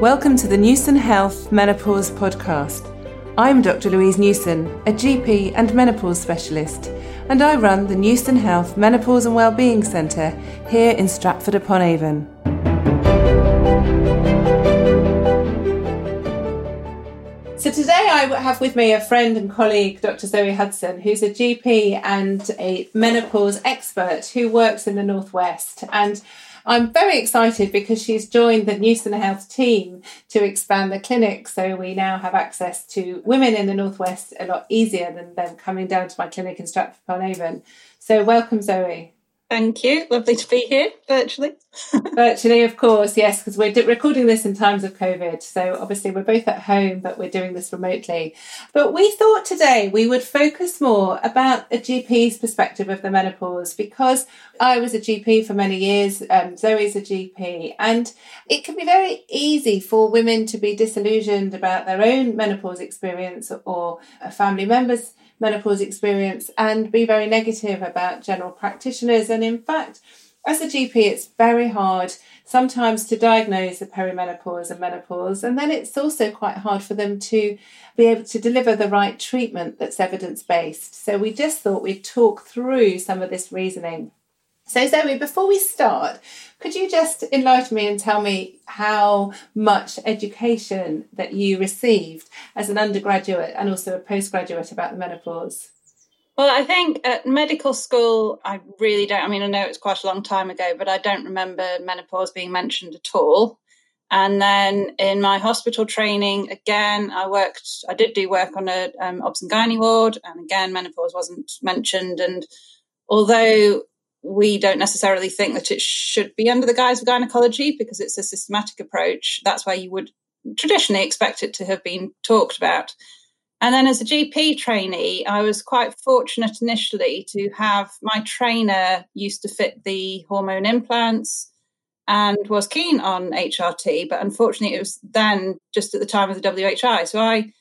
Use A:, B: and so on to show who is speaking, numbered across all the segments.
A: Welcome to the Newson Health Menopause Podcast. I'm Dr. Louise Newson, a GP and menopause specialist, and I run the Newson Health Menopause and Wellbeing Centre here in Stratford upon Avon. So today I have with me a friend and colleague, Dr. Zoe Hodson, who's a GP and a menopause expert who works in the Northwest. And I'm very excited because she's joined the Newson Health team to expand the clinic. So we now have access to women in the Northwest a lot easier than them coming down to my clinic in Stratford upon Avon. So welcome, Zoe.
B: Thank you. Lovely to be here virtually.
A: virtually, of course, yes, because we're recording this in times of COVID. So obviously, we're both at home, but we're doing this remotely. But we thought today we would focus more about a GP's perspective of the menopause because I was a GP for many years. Um, Zoe's a GP, and it can be very easy for women to be disillusioned about their own menopause experience or a family member's menopause experience and be very negative about general practitioners. And in fact, as a GP, it's very hard sometimes to diagnose the perimenopause and menopause, and then it's also quite hard for them to be able to deliver the right treatment that's evidence based. So, we just thought we'd talk through some of this reasoning. So, Zoe, before we start, could you just enlighten me and tell me how much education that you received as an undergraduate and also a postgraduate about the menopause?
B: Well, I think at medical school, I really don't. I mean, I know it's quite a long time ago, but I don't remember menopause being mentioned at all. And then in my hospital training, again, I worked, I did do work on a um, obs and gynae ward, and again, menopause wasn't mentioned. And although we don't necessarily think that it should be under the guise of gynecology because it's a systematic approach. That's where you would traditionally expect it to have been talked about. And then as a GP trainee, I was quite fortunate initially to have my trainer used to fit the hormone implants and was keen on HRT, but unfortunately it was then just at the time of the WHI. So I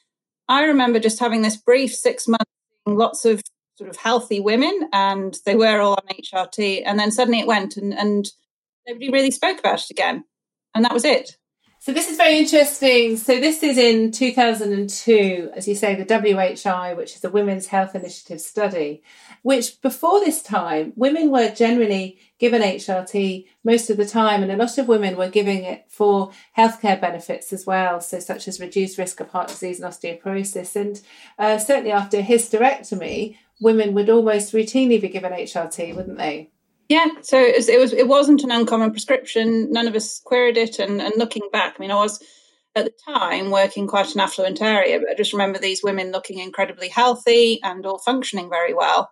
B: I remember just having this brief six months lots of sort of healthy women and they were all on HRT. And then suddenly it went and, and nobody really spoke about it again. And that was it.
A: So this is very interesting. So this is in 2002, as you say, the WHI, which is the Women's Health Initiative study, which before this time, women were generally given HRT most of the time, and a lot of women were giving it for healthcare benefits as well, so such as reduced risk of heart disease and osteoporosis. And uh, certainly after hysterectomy, women would almost routinely be given HRT, wouldn't they?
B: Yeah, so it was, it was it wasn't an uncommon prescription. None of us queried it, and, and looking back, I mean, I was at the time working quite an affluent area, but I just remember these women looking incredibly healthy and all functioning very well.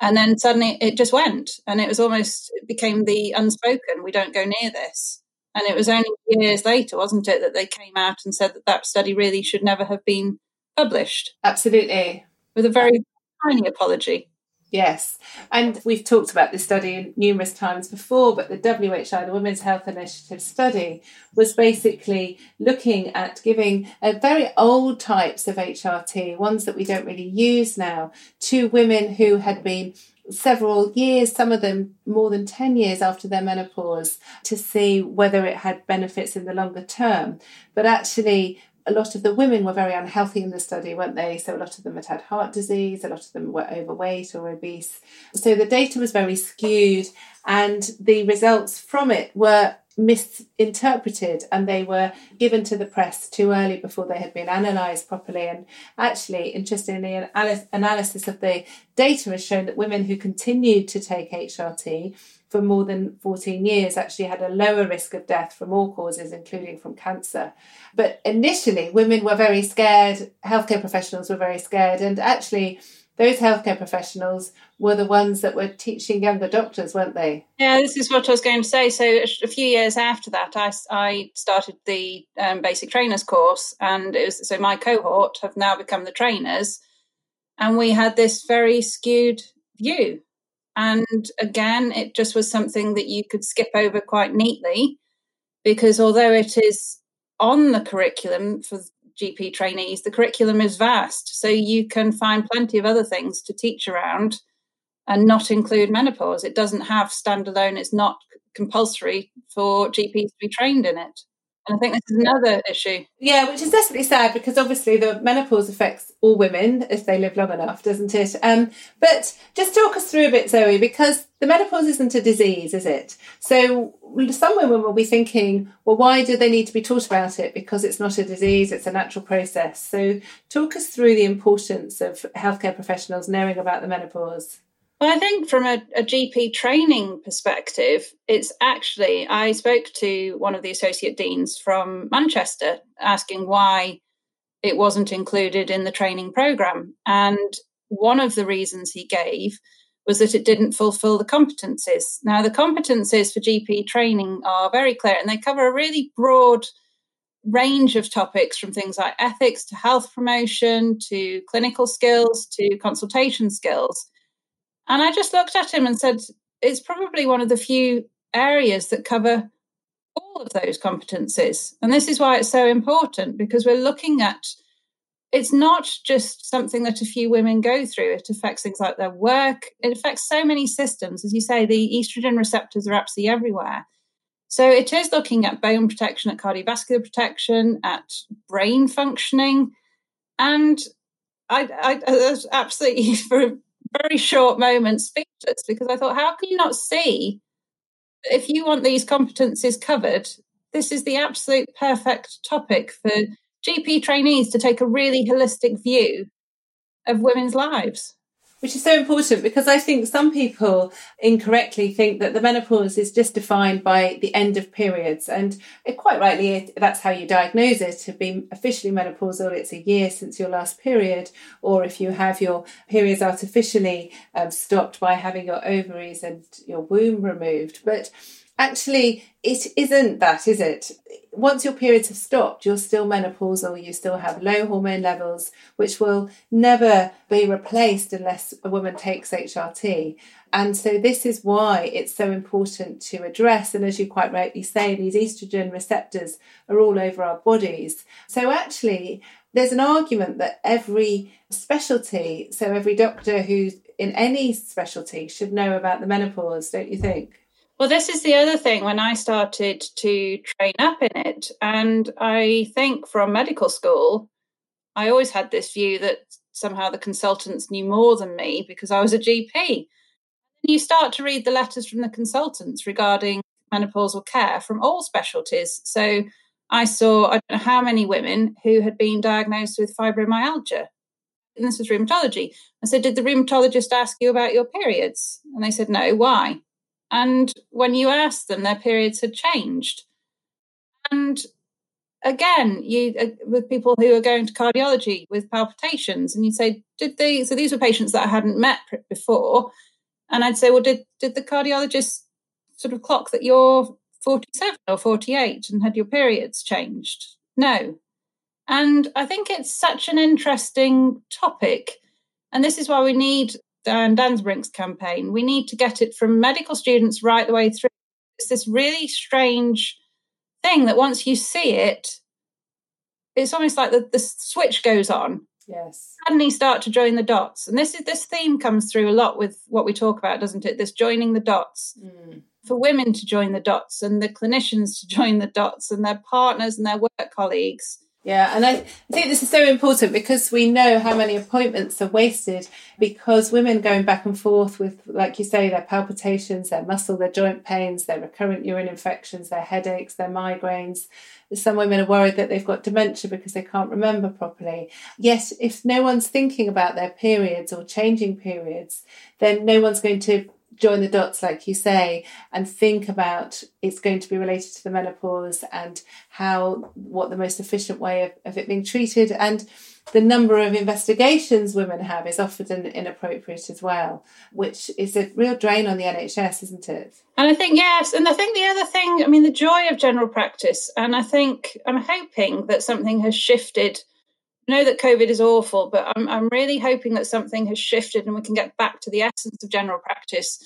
B: And then suddenly it just went, and it was almost it became the unspoken. We don't go near this. And it was only years later, wasn't it, that they came out and said that that study really should never have been published.
A: Absolutely.
B: With a very tiny apology.
A: Yes, and we've talked about this study numerous times before, but the WHI, the Women's Health Initiative study, was basically looking at giving very old types of HRT, ones that we don't really use now, to women who had been several years, some of them more than 10 years after their menopause, to see whether it had benefits in the longer term. But actually, a lot of the women were very unhealthy in the study, weren't they? So a lot of them had had heart disease, a lot of them were overweight or obese. So the data was very skewed, and the results from it were misinterpreted and they were given to the press too early before they had been analysed properly. And actually, interestingly, an analysis of the data has shown that women who continued to take HRT for more than 14 years actually had a lower risk of death from all causes, including from cancer. But initially, women were very scared, healthcare professionals were very scared, and actually, those healthcare professionals were the ones that were teaching younger doctors, weren't they?
B: Yeah, this is what I was going to say. So, a few years after that, I, I started the um, basic trainers course, and it was so my cohort have now become the trainers, and we had this very skewed view and again, it just was something that you could skip over quite neatly because although it is on the curriculum for GP trainees, the curriculum is vast. So you can find plenty of other things to teach around and not include menopause. It doesn't have standalone, it's not compulsory for GPs to be trained in it. I think this is another issue.
A: Yeah, which is definitely sad because obviously the menopause affects all women if they live long enough, doesn't it? Um, but just talk us through a bit, Zoe, because the menopause isn't a disease, is it? So some women will be thinking, well, why do they need to be taught about it? Because it's not a disease, it's a natural process. So talk us through the importance of healthcare professionals knowing about the menopause.
B: Well, I think from a, a, GP training perspective, it's actually, I spoke to one of the associate deans from Manchester asking why it wasn't included in the training program. And one of the reasons he gave was that it didn't fulfill the competencies. Now, the competencies for GP training are very clear and they cover a really broad range of topics from things like ethics to health promotion to clinical skills to consultation skills. And I just looked at him and said, it's probably one of the few areas that cover all of those competencies. And this is why it's so important because we're looking at it's not just something that a few women go through. It affects things like their work. It affects so many systems. As you say, the estrogen receptors are absolutely everywhere. So it is looking at bone protection, at cardiovascular protection, at brain functioning. And I, I, I absolutely, for very short moment speechless because I thought, how can you not see if you want these competencies covered, this is the absolute perfect topic for GP trainees to take a really holistic view of women's lives
A: which is so important because I think some people incorrectly think that the menopause is just defined by the end of periods. And quite rightly, that's how you diagnose it. To be officially menopausal, it's a year since your last period, or if you have your periods artificially um, stopped by having your ovaries and your womb removed. But actually, it isn't that, is it? Once your periods have stopped, you're still menopausal, you still have low hormone levels, which will never be replaced unless a woman takes HRT. And so, this is why it's so important to address. And as you quite rightly say, these estrogen receptors are all over our bodies. So, actually, there's an argument that every specialty, so every doctor who's in any specialty, should know about the menopause, don't you think?
B: Well, this is the other thing when I started to train up in it. And I think from medical school, I always had this view that somehow the consultants knew more than me because I was a GP. You start to read the letters from the consultants regarding menopausal care from all specialties. So I saw, I don't know how many women who had been diagnosed with fibromyalgia. And this was rheumatology. I said, Did the rheumatologist ask you about your periods? And they said, No, why? And when you asked them, their periods had changed. And again, you uh, with people who are going to cardiology with palpitations, and you'd say, "Did they?" So these were patients that I hadn't met before, and I'd say, "Well, did did the cardiologist sort of clock that you're 47 or 48 and had your periods changed?" No. And I think it's such an interesting topic. And this is why we need Diane Danzebrink's campaign. We need to get it from medical students right the way through. It's this really strange thing that once you see it, it's almost like the, the switch goes on.
A: Yes.
B: Suddenly start to join the dots. And this is this theme comes through a lot with what we talk about, doesn't it? This joining the dots. Mm. For women to join the dots and the clinicians to join the dots and their partners and their work colleagues
A: yeah, and I, think this is so important because we know how many appointments are wasted because women going back and forth with, like you say, their palpitations, their muscle, their joint pains, their recurrent urine infections, their headaches, their migraines. Some women are worried that they've got dementia because they can't remember properly. Yet, if no one's thinking about their periods or changing periods, then no one's going to join the dots, like you say, and think about it's going to be related to the menopause and how what the most efficient way of, of it being treated and the number of investigations women have is often inappropriate as well, which is a real drain on the NHS, isn't it?
B: And I think, yes. And I think the other thing, I mean, the joy of general practice, and I think I'm hoping that something has shifted Know that COVID is awful, but I'm, I'm really hoping that something has shifted and we can get back to the essence of general practice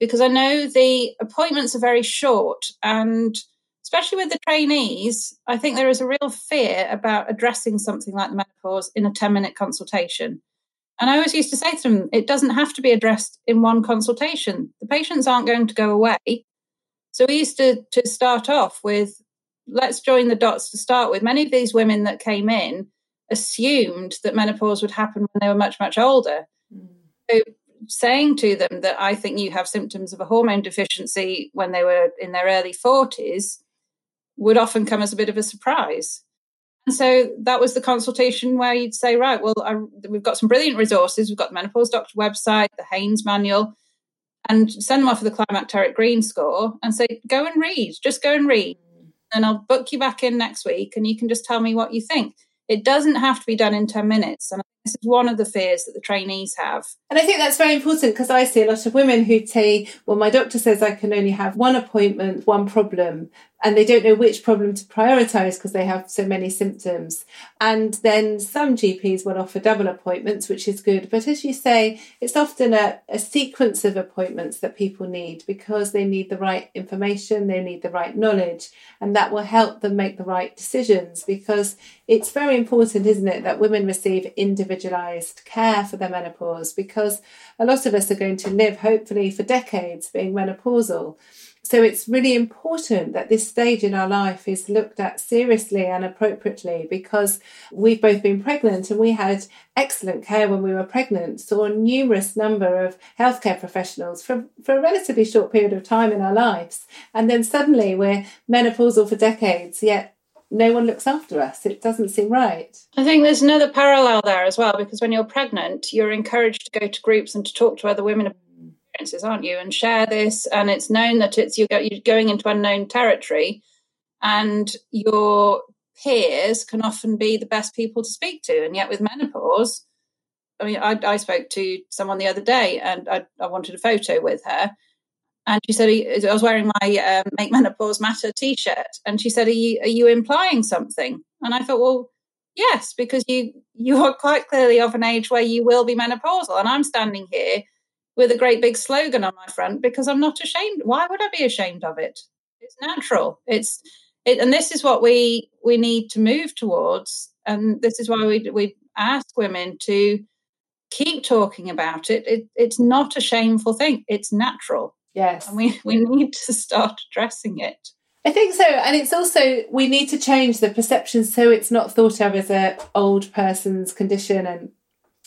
B: because I know the appointments are very short and especially with the trainees, I think there is a real fear about addressing something like the menopause in a 10 minute consultation. And I always used to say to them, it doesn't have to be addressed in one consultation. The patients aren't going to go away. So we used to, to start off with let's join the dots to start with. Many of these women that came in assumed that menopause would happen when they were much, much older. Mm. So saying to them that I think you have symptoms of a hormone deficiency when they were in their early 40s would often come as a bit of a surprise. And so that was the consultation where you'd say, right, well, I, we've got some brilliant resources. We've got the Menopause Doctor website, the Haynes Manual, and send them off with the climacteric Greene score and say, go and read, just go and read. And I'll book you back in next week and you can just tell me what you think. It doesn't have to be done in 10 minutes. And this is one of the fears that the trainees have.
A: And I think that's very important because I see a lot of women who say, well, my doctor says I can only have one appointment, one problem and they don't know which problem to prioritize because they have so many symptoms. And then some GPs will offer double appointments, which is good. But as you say, it's often a, a, sequence of appointments that people need because they need the right information, they need the right knowledge, and that will help them make the right decisions because it's very important, isn't it, that women receive individualized care for their menopause because a lot of us are going to live, hopefully, for decades being menopausal. So it's really important that this stage in our life is looked at seriously and appropriately because we've both been pregnant and we had excellent care when we were pregnant, saw a numerous number of healthcare professionals for, for a relatively short period of time in our lives. And then suddenly we're menopausal for decades, yet no one looks after us. It doesn't seem right.
B: I think there's another parallel there as well because when you're pregnant, you're encouraged to go to groups and to talk to other women about mm. experiences, aren't you? And share this. And it's known that it's you're, you're going into unknown territory, and your peers can often be the best people to speak to. And yet, with menopause, I mean, I, I spoke to someone the other day, and I, I, wanted a photo with her. And she said, I was wearing my um, Make Menopause Matter t shirt. And she said, are you, are you implying something? And I thought, well, yes, because you you are quite clearly of an age where you will be menopausal. And I'm standing here with a great big slogan on my front because I'm not ashamed. Why would I be ashamed of it? It's natural. It's it, and this is what we we need to move towards. And this is why we we ask women to keep talking about it. it it's not a shameful thing. It's natural.
A: Yes,
B: and we we need to start addressing it.
A: I think so, and it's also we need to change the perception so it's not thought of as a old person's condition and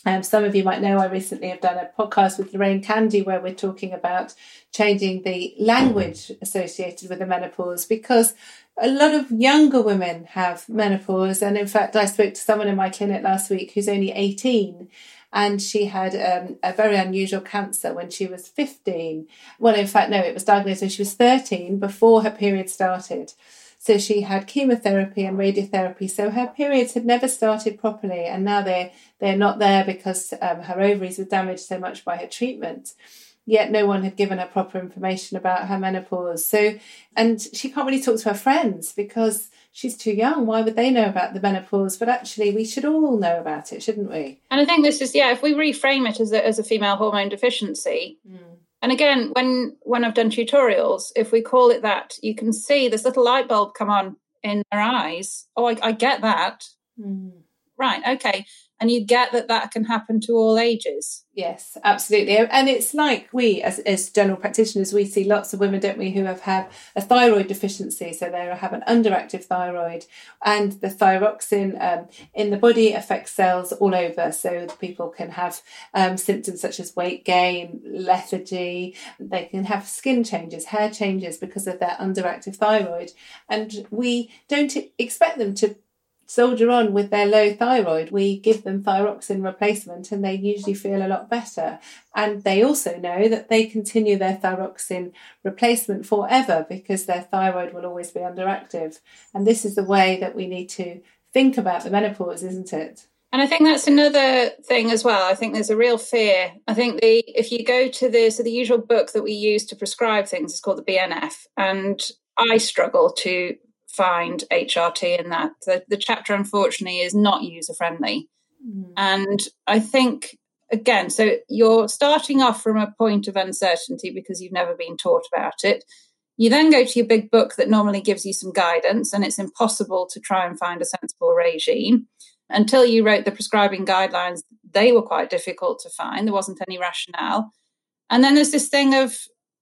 A: um, some of you might know I recently have done a podcast with Lorraine Candy where we're talking about changing the language associated with the menopause because a lot of younger women have menopause. And in fact, I spoke to someone in my clinic last week who's only 18 and she had um, a very unusual cancer when she was 15. Well, in fact, no, it was diagnosed when she was 13 before her period started. So she had chemotherapy and radiotherapy. So her periods had never started properly, and now they're they're not there because um, her ovaries were damaged so much by her treatment. Yet no one had given her proper information about her menopause. So, and she can't really talk to her friends because she's too young. Why would they know about the menopause? But actually, we should all know about it, shouldn't we?
B: And I think this is, yeah, if we reframe it as a, as a female hormone deficiency, mm. And again, when when I've done tutorials, if we call it that, you can see this little light bulb come on in their eyes. Oh, I, I get that. Mm. Right. Okay and you get that that can happen to all ages.
A: Yes absolutely. And it's like we as, as general practitioners we see lots of women don't we who have had a thyroid deficiency. So they have an underactive thyroid and the thyroxine um, in the body affects cells all over. So people can have um, symptoms such as weight gain lethargy. They can have skin changes hair changes because of their underactive thyroid. And we don't expect them to soldier on with their low thyroid, we give them thyroxine replacement and they usually feel a lot better. And they also know that they continue their thyroxine replacement forever because their thyroid will always be underactive. And this is the way that we need to think about the menopause, isn't it?
B: And I think that's another thing as well. I think there's a real fear. I think the if you go to the so the usual book that we use to prescribe things is called the BNF, and I struggle to find HRT in that. The, the chapter, unfortunately, is not user friendly. Mm. And I think, again, so you're starting off from a point of uncertainty because you've never been taught about it. You then go to your big book that normally gives you some guidance, and it's impossible to try and find a sensible regime. Until you wrote the prescribing guidelines, they were quite difficult to find. There wasn't any rationale. And then there's this thing of,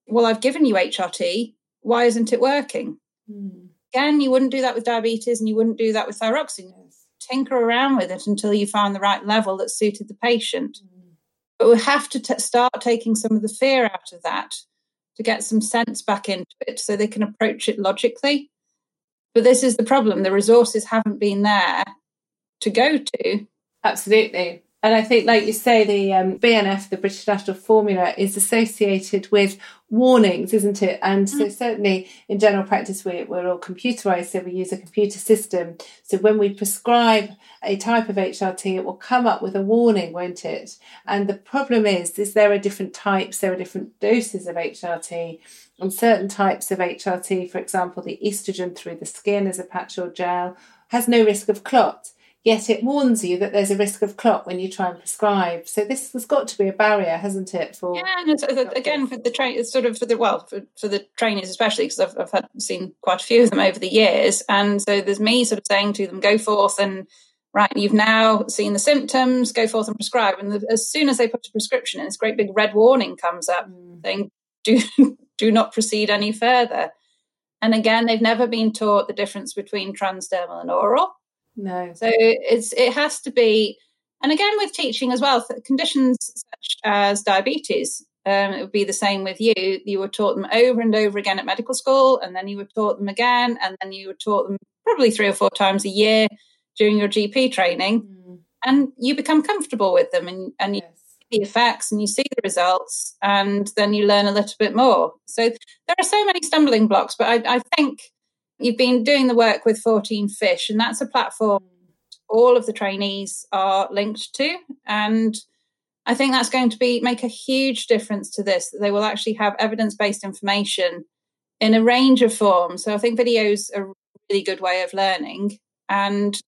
B: well, I've given you HRT. Why isn't it working? Mm. Again, you wouldn't do that with diabetes and you wouldn't do that with thyroxine. Tinker around with it until you found the right level that suited the patient. Mm. But we have to t- start taking some of the fear out of that to get some sense back into it so they can approach it logically. But this is the problem the resources haven't been there to go to.
A: Absolutely. And I think, like you say, the um, BNF, the British National Formulary, is associated with warnings, isn't it? And mm. so, certainly in general practice, we, we're all computerized, so we use a computer system. So, when we prescribe a type of HRT, it will come up with a warning, won't it? And the problem is, is there are different types, there are different doses of HRT. And certain types of HRT, for example, the estrogen through the skin as a patch or gel, has no risk of clot yet it warns you that there's a risk of clot when you try and prescribe. So this has got to be a barrier, hasn't it? For
B: yeah, and it's, again for the train, sort of for the well for, for the trainees especially because I've, I've had seen quite a few of them over the years, and so there's me sort of saying to them, go forth and. Right, you've now seen the symptoms. Go forth and prescribe. And the, as soon as they put a prescription in, this great big red warning comes up mm. saying, "Do do not proceed any further." And again, they've never been taught the difference between transdermal and oral.
A: No.
B: So it's it has to be, and again with teaching as well, conditions such as diabetes. Um, it would be the same with you. You were taught them over and over again at medical school, and then you were taught them again, and then you were taught them probably three or four times a year during your GP training, mm. and you become comfortable with them, and and you yes. see the effects, and you see the results, and then you learn a little bit more. So there are so many stumbling blocks, but I, I think You've been doing the work with 14 Fish, and that's a platform all of the trainees are linked to. And I think that's going to be make a huge difference to this. That they will actually have evidence-based information in a range of forms. So I think videos are a really good way of learning, and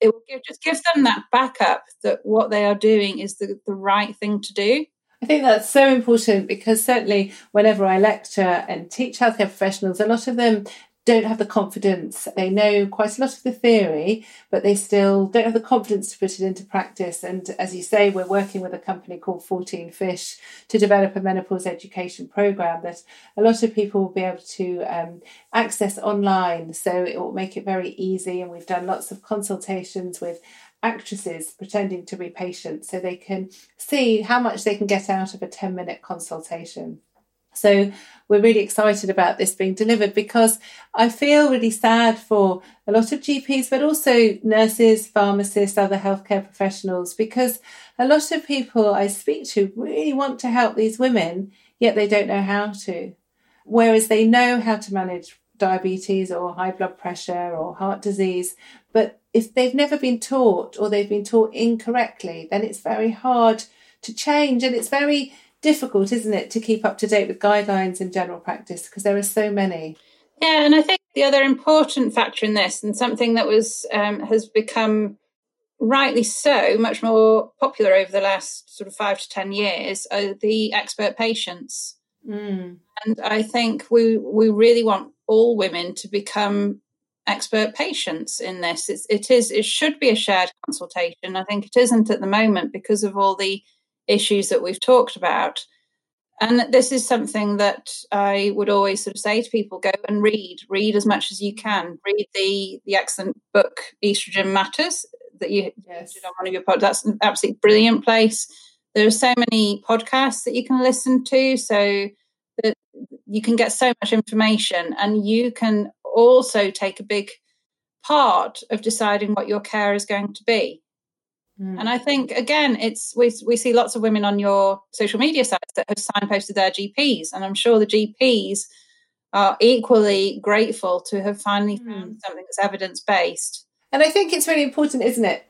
B: it will give, just give them that backup that what they are doing is the, the right thing to do.
A: I think that's so important because certainly whenever I lecture and teach healthcare professionals, a lot of them don't have the confidence. They know quite a lot of the theory, but they still don't have the confidence to put it into practice. And as you say, we're working with a company called 14 Fish to develop a menopause education program that a lot of people will be able to um, access online. So it will make it very easy. And we've done lots of consultations with actresses pretending to be patients so they can see how much they can get out of a 10 minute consultation. So we're really excited about this being delivered because I feel really sad for a lot of GPs, but also nurses, pharmacists, other healthcare professionals, because a lot of people I speak to really want to help these women, yet they don't know how to. Whereas they know how to manage diabetes or high blood pressure or heart disease, but if they've never been taught or they've been taught incorrectly, then it's very hard to change and it's very difficult, isn't it, to keep up to date with guidelines in general practice because there are so many.
B: Yeah, and I think the other important factor in this, and something that was um, has become rightly so much more popular over the last sort of five to ten years, are the expert patients.
A: Mm.
B: And I think we we really want all women to become expert patients in this. It's, it is it should be a shared consultation. I think it isn't at the moment because of all the issues that we've talked about. And this is something that I would always sort of say to people: go and read, read as much as you can. Read the the excellent book "Estrogen Matters" that you yes. did on one of your podcasts. That's an absolutely brilliant place. There are so many podcasts that you can listen to, so that you can get so much information, and you can also take a big part of deciding what your care is going to be. Mm. And I think again, it's we we see lots of women on your social media sites that have signposted their GPs, and I'm sure the GPs are equally grateful to have finally mm. found something that's evidence based.
A: And I think it's really important, isn't it?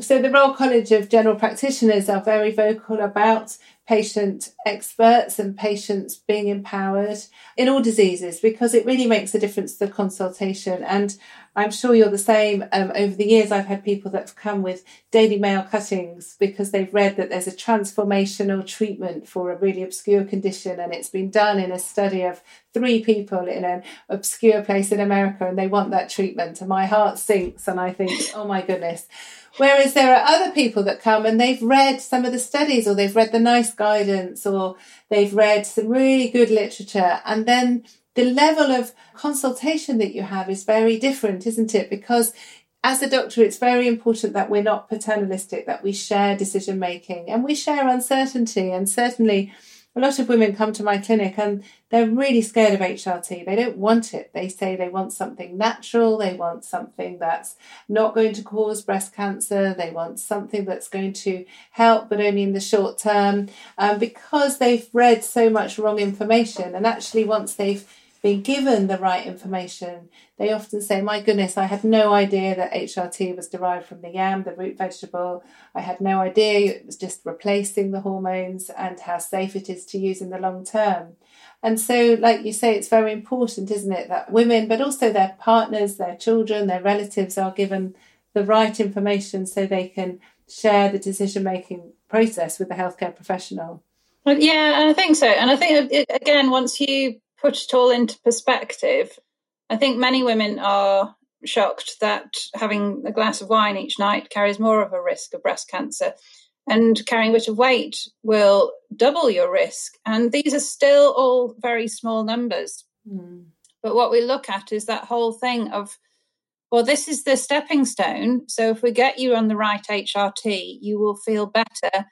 A: So the Royal College of General Practitioners are very vocal about patient experts and patients being empowered in all diseases because it really makes a difference to the consultation. And I'm sure you're the same. Um, over the years, I've had people that have come with Daily Mail cuttings because they've read that there's a transformational treatment for a really obscure condition, and it's been done in a study of three people in an obscure place in America, and they want that treatment. And my heart sinks, and I think, oh my goodness. Whereas there are other people that come and they've read some of the studies or they've read the NICE guidance or they've read some really good literature and then the level of consultation that you have is very different, isn't it? Because as a doctor, it's very important that we're not paternalistic, that we share decision making and we share uncertainty. And certainly, a lot of women come to my clinic and they're really scared of HRT. They don't want it. They say they want something natural. They want something that's not going to cause breast cancer. They want something that's going to help, but only in the short term, um, because they've read so much wrong information. And actually, once they've been given the right information, they often say, My goodness, I had no idea that HRT was derived from the yam, the root vegetable. I had no idea it was just replacing the hormones and how safe it is to use in the long term. And so, like you say, it's very important, isn't it, that women, but also their partners, their children, their relatives are given the right information so they can share the decision making process with the healthcare professional.
B: Well, yeah, I think so. And I think, uh, again, once you put it all into perspective, I think many women are shocked that having a glass of wine each night carries more of a risk of breast cancer. And carrying a bit of weight will double your risk. And these are still all very small numbers. Mm. But what we look at is that whole thing of, well, this is the stepping stone. So if we get you on the right HRT, you will feel better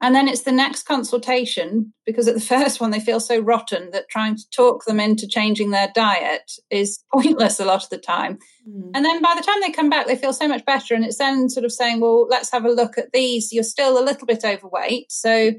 B: and then it's the next consultation because at the first one they feel so rotten that trying to talk them into changing their diet is pointless a lot of the time. Mm. And then by the time they come back, they feel so much better. And it's then sort of saying, well, let's have a look at these. You're still a little bit overweight. So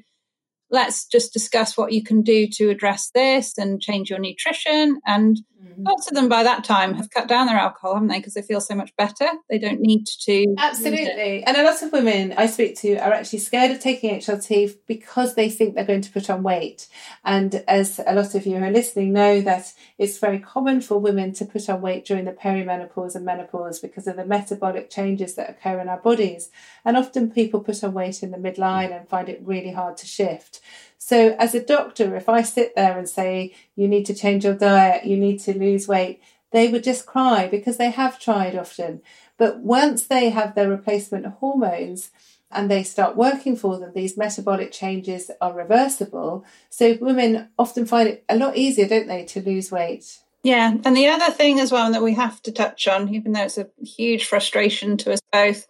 B: let's just discuss what you can do to address this and change your nutrition. And mm-hmm. lots of them by that time have cut down their alcohol, haven't they? Because they feel so much better. They don't need to.
A: Absolutely. And a lot of women I speak to are actually scared of taking HRT because they think they're going to put on weight. And as a lot of you who are listening know, that it's very common for women to put on weight during the perimenopause and menopause because of the metabolic changes that occur in our bodies. And often people put on weight in the midline and find it really hard to shift. So, as a doctor, if I sit there and say, you need to change your diet, you need to lose weight, they would just cry because they have tried often. But once they have their replacement hormones, and they start working for them, these metabolic changes are reversible. So women often find it a lot easier, don't they, to lose weight?
B: Yeah. And the other thing as well that we have to touch on, even though it's a huge frustration to us both,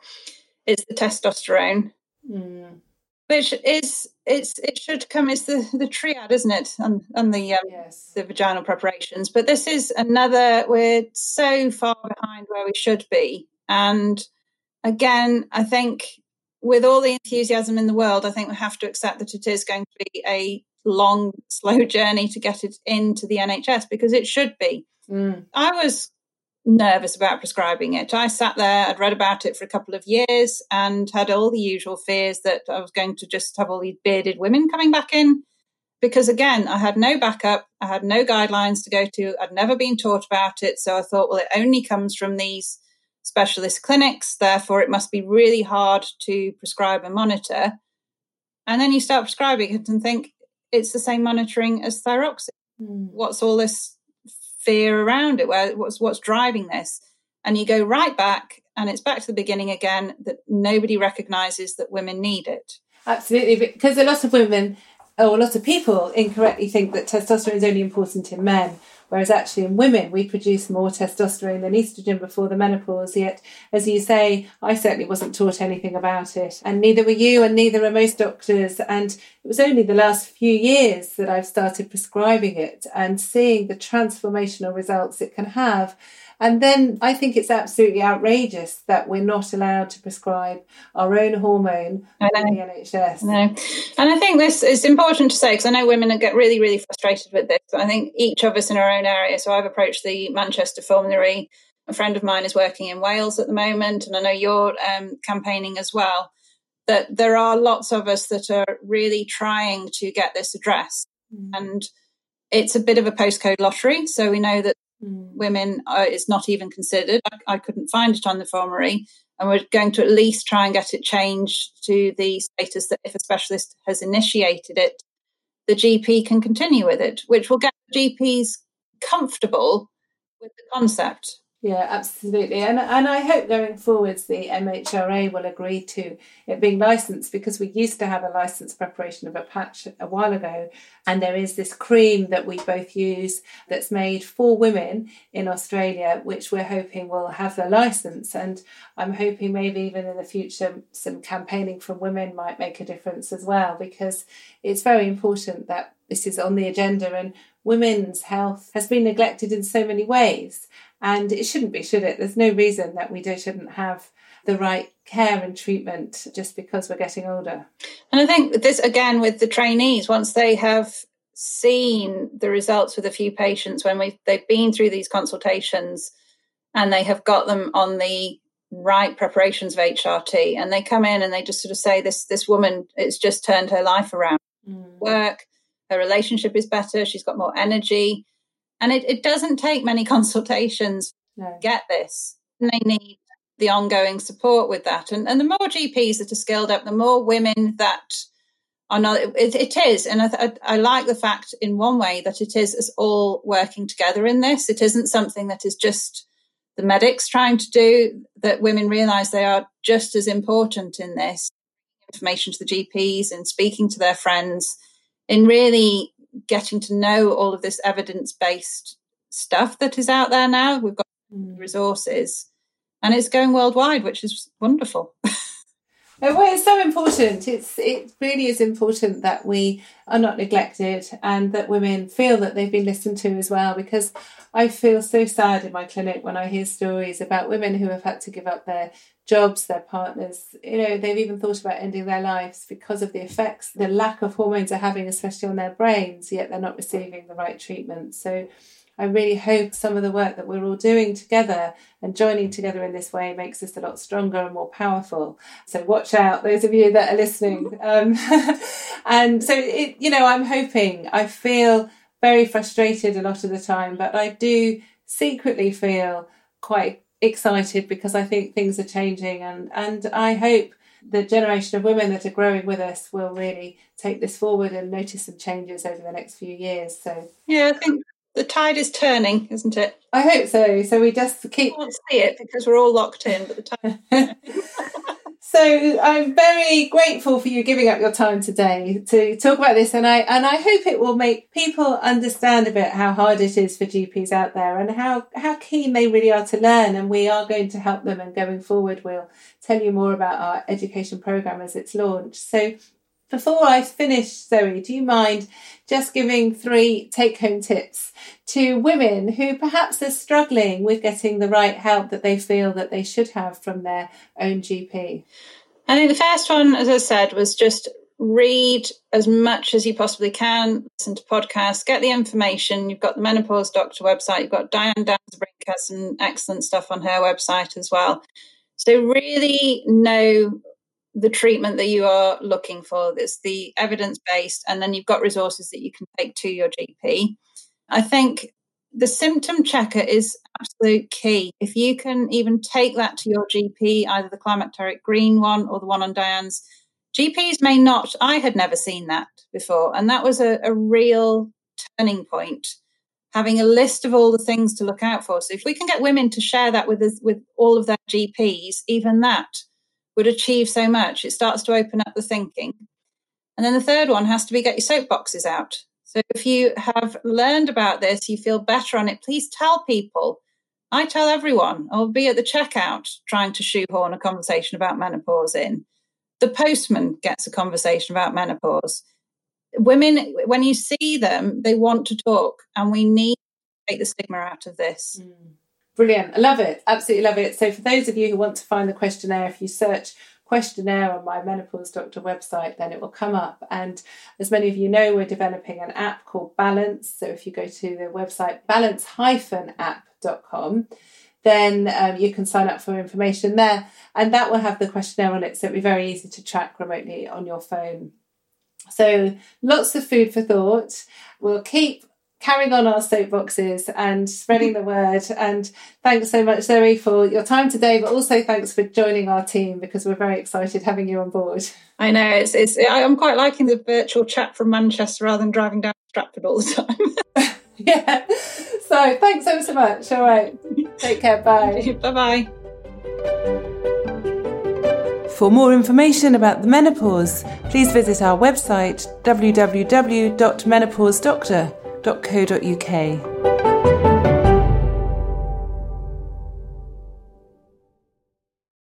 B: is the testosterone. Mm which is it's it should come as the the triad isn't it on, on the um, yes. the vaginal preparations but this is another we're so far behind where we should be and again i think with all the enthusiasm in the world i think we have to accept that it is going to be a long slow journey to get it into the nhs because it should be mm. i was nervous about prescribing it. I sat there, I'd read about it for a couple of years and had all the usual fears that I was going to just have all these bearded women coming back in. Because again, I had no backup, I had no guidelines to go to, I'd never been taught about it. So I thought, well, it only comes from these specialist clinics, therefore it must be really hard to prescribe and monitor. And then you start prescribing it and think it's the same monitoring as thyroxine. Mm. What's all this fear around it where what's what's driving this? And you go right back and it's back to the beginning again that nobody recognizes that women need it.
A: Absolutely because a lot of women or a lot of people incorrectly think that testosterone is only important in men Whereas actually in women, we produce more testosterone than estrogen before the menopause. Yet, as you say, I certainly wasn't taught anything about it. And neither were you, and neither are most doctors. And it was only the last few years that I've started prescribing it and seeing the transformational results it can have. And then I think it's absolutely outrageous that we're not allowed to prescribe our own hormone in the NHS.
B: Know. And I think this is important to say because I know women get really, really frustrated with this. But I think each of us in our own area. So I've approached the Manchester Formulary. A friend of mine is working in Wales at the moment, and I know you're um, campaigning as well. That there are lots of us that are really trying to get this addressed. Mm. And it's a bit of a postcode lottery. So we know that mm. women uh, is not even considered. I, I, couldn't find it on the formulary. And we're going to at least try and get it changed to the status that if a specialist has initiated it, the GP can continue with it, which will get GPs comfortable with the concept.
A: Yeah, absolutely. And and I hope going forwards the MHRA will agree to it being licensed because we used to have a license preparation of a patch a while ago. And there is this cream that we both use that's made for women in Australia, which we're hoping will have the license. And I'm hoping maybe even in the future some campaigning from women might make a difference as well, because it's very important that this is on the agenda and women's health has been neglected in so many ways. And it shouldn't be, should it? There's no reason that we do, shouldn't have the right care and treatment just because we're getting older.
B: And I think this again with the trainees, once they have seen the results with a few patients when we they've been through these consultations and they have got them on the right preparations of HRT and they come in and they just sort of say this this woman it's just turned her life around mm. work her relationship is better she's got more energy and it, it doesn't take many consultations no. to get this. And they need the ongoing support with that. And, and the more GPs that are skilled up, the more women that are not, it, it is. And I, I, I like the fact in one way that it is us all working together in this. It isn't something that is just the medics trying to do, that women realize they are just as important in this information to the GPs and speaking to their friends in really getting to know all of this evidence based stuff that is out there now. We've got mm. resources and it's going worldwide, which is wonderful.
A: well, it's so important. It's it really is important that we are not neglected and that women feel that they've been listened to as well. Because I feel so sad in my clinic when I hear stories about women who have had to give up their jobs, their partners. You know, they've even thought about ending their lives because of the effects the lack of hormones are having, especially on their brains, yet they're not receiving the right treatment. So I really hope some of the work that we're all doing together and joining together in this way makes us a lot stronger and more powerful. So watch out, those of you that are listening. Um, and so, it, you know, I'm hoping, I feel very frustrated a lot of the time, but I do secretly feel quite excited because I think things are changing and, and I hope the generation of women that are growing with us will really take this forward and notice some changes over the next few years. So
B: yeah, I think the tide is turning, isn't it?
A: I hope so. So we just keep.
B: I can't see it because we're all locked in, but the tide.
A: so I'm very grateful for you giving up your time today to talk about this, and I and I hope it will make people understand a bit how hard it is for GPs out there and how how keen they really are to learn. And we are going to help them. And going forward, we'll tell you more about our education program as it's launched. So before I finish, Zoe, do you mind just giving three take home tips to women who perhaps are struggling with getting the right help that they feel that they should have from their own GP?
B: I think the first one, as I said, was just read as much as you possibly can, listen to podcasts, get the information. You've got the Menopause Doctor website, you've got Diane Danzebrink has some excellent stuff on her website as well. So really know the treatment that you are looking for. that's the evidence based, and then you've got resources that you can take to your GP. I think the symptom checker is absolute key. If you can even take that to your GP, either the climacteric Greene one or the one on Diane's, GPs may not. I had never seen that before, and that was a, a real turning point. Having a list of all the things to look out for. So if we can get women to share that with us, with all of their GPs, even that would achieve so much. It starts to open up the thinking. And then the third one has to be get your soapboxes out. So if you have learned about this, you feel better on it, please tell people. I tell everyone, I'll be at the checkout trying to shoehorn a conversation about menopause in. The postman gets a conversation about menopause. Women, when you see them, they want to talk, and we need to take the stigma out of this. Mm.
A: Brilliant. I love it. Absolutely love it. So, for those of you who want to find the questionnaire, if you search questionnaire on my menopause doctor website, then it will come up. And as many of you know, we're developing an app called Balance. So, if you go to the website balance-app.com, then um, you can sign up for information there, and that will have the questionnaire on it. So, it'll be very easy to track remotely on your phone. So, lots of food for thought. We'll keep carrying on our soapboxes and spreading the word. And thanks so much, Zoe, for your time today, but also thanks for joining our team because we're very excited having you on board.
B: I know it's, it's I'm quite liking the virtual chat from Manchester rather than driving down Stratford all the time.
A: yeah. So thanks so so much. All right. Take care. Bye.
B: bye bye.
A: For more information about the menopause, please visit our website www.menopausedoctor.co.uk.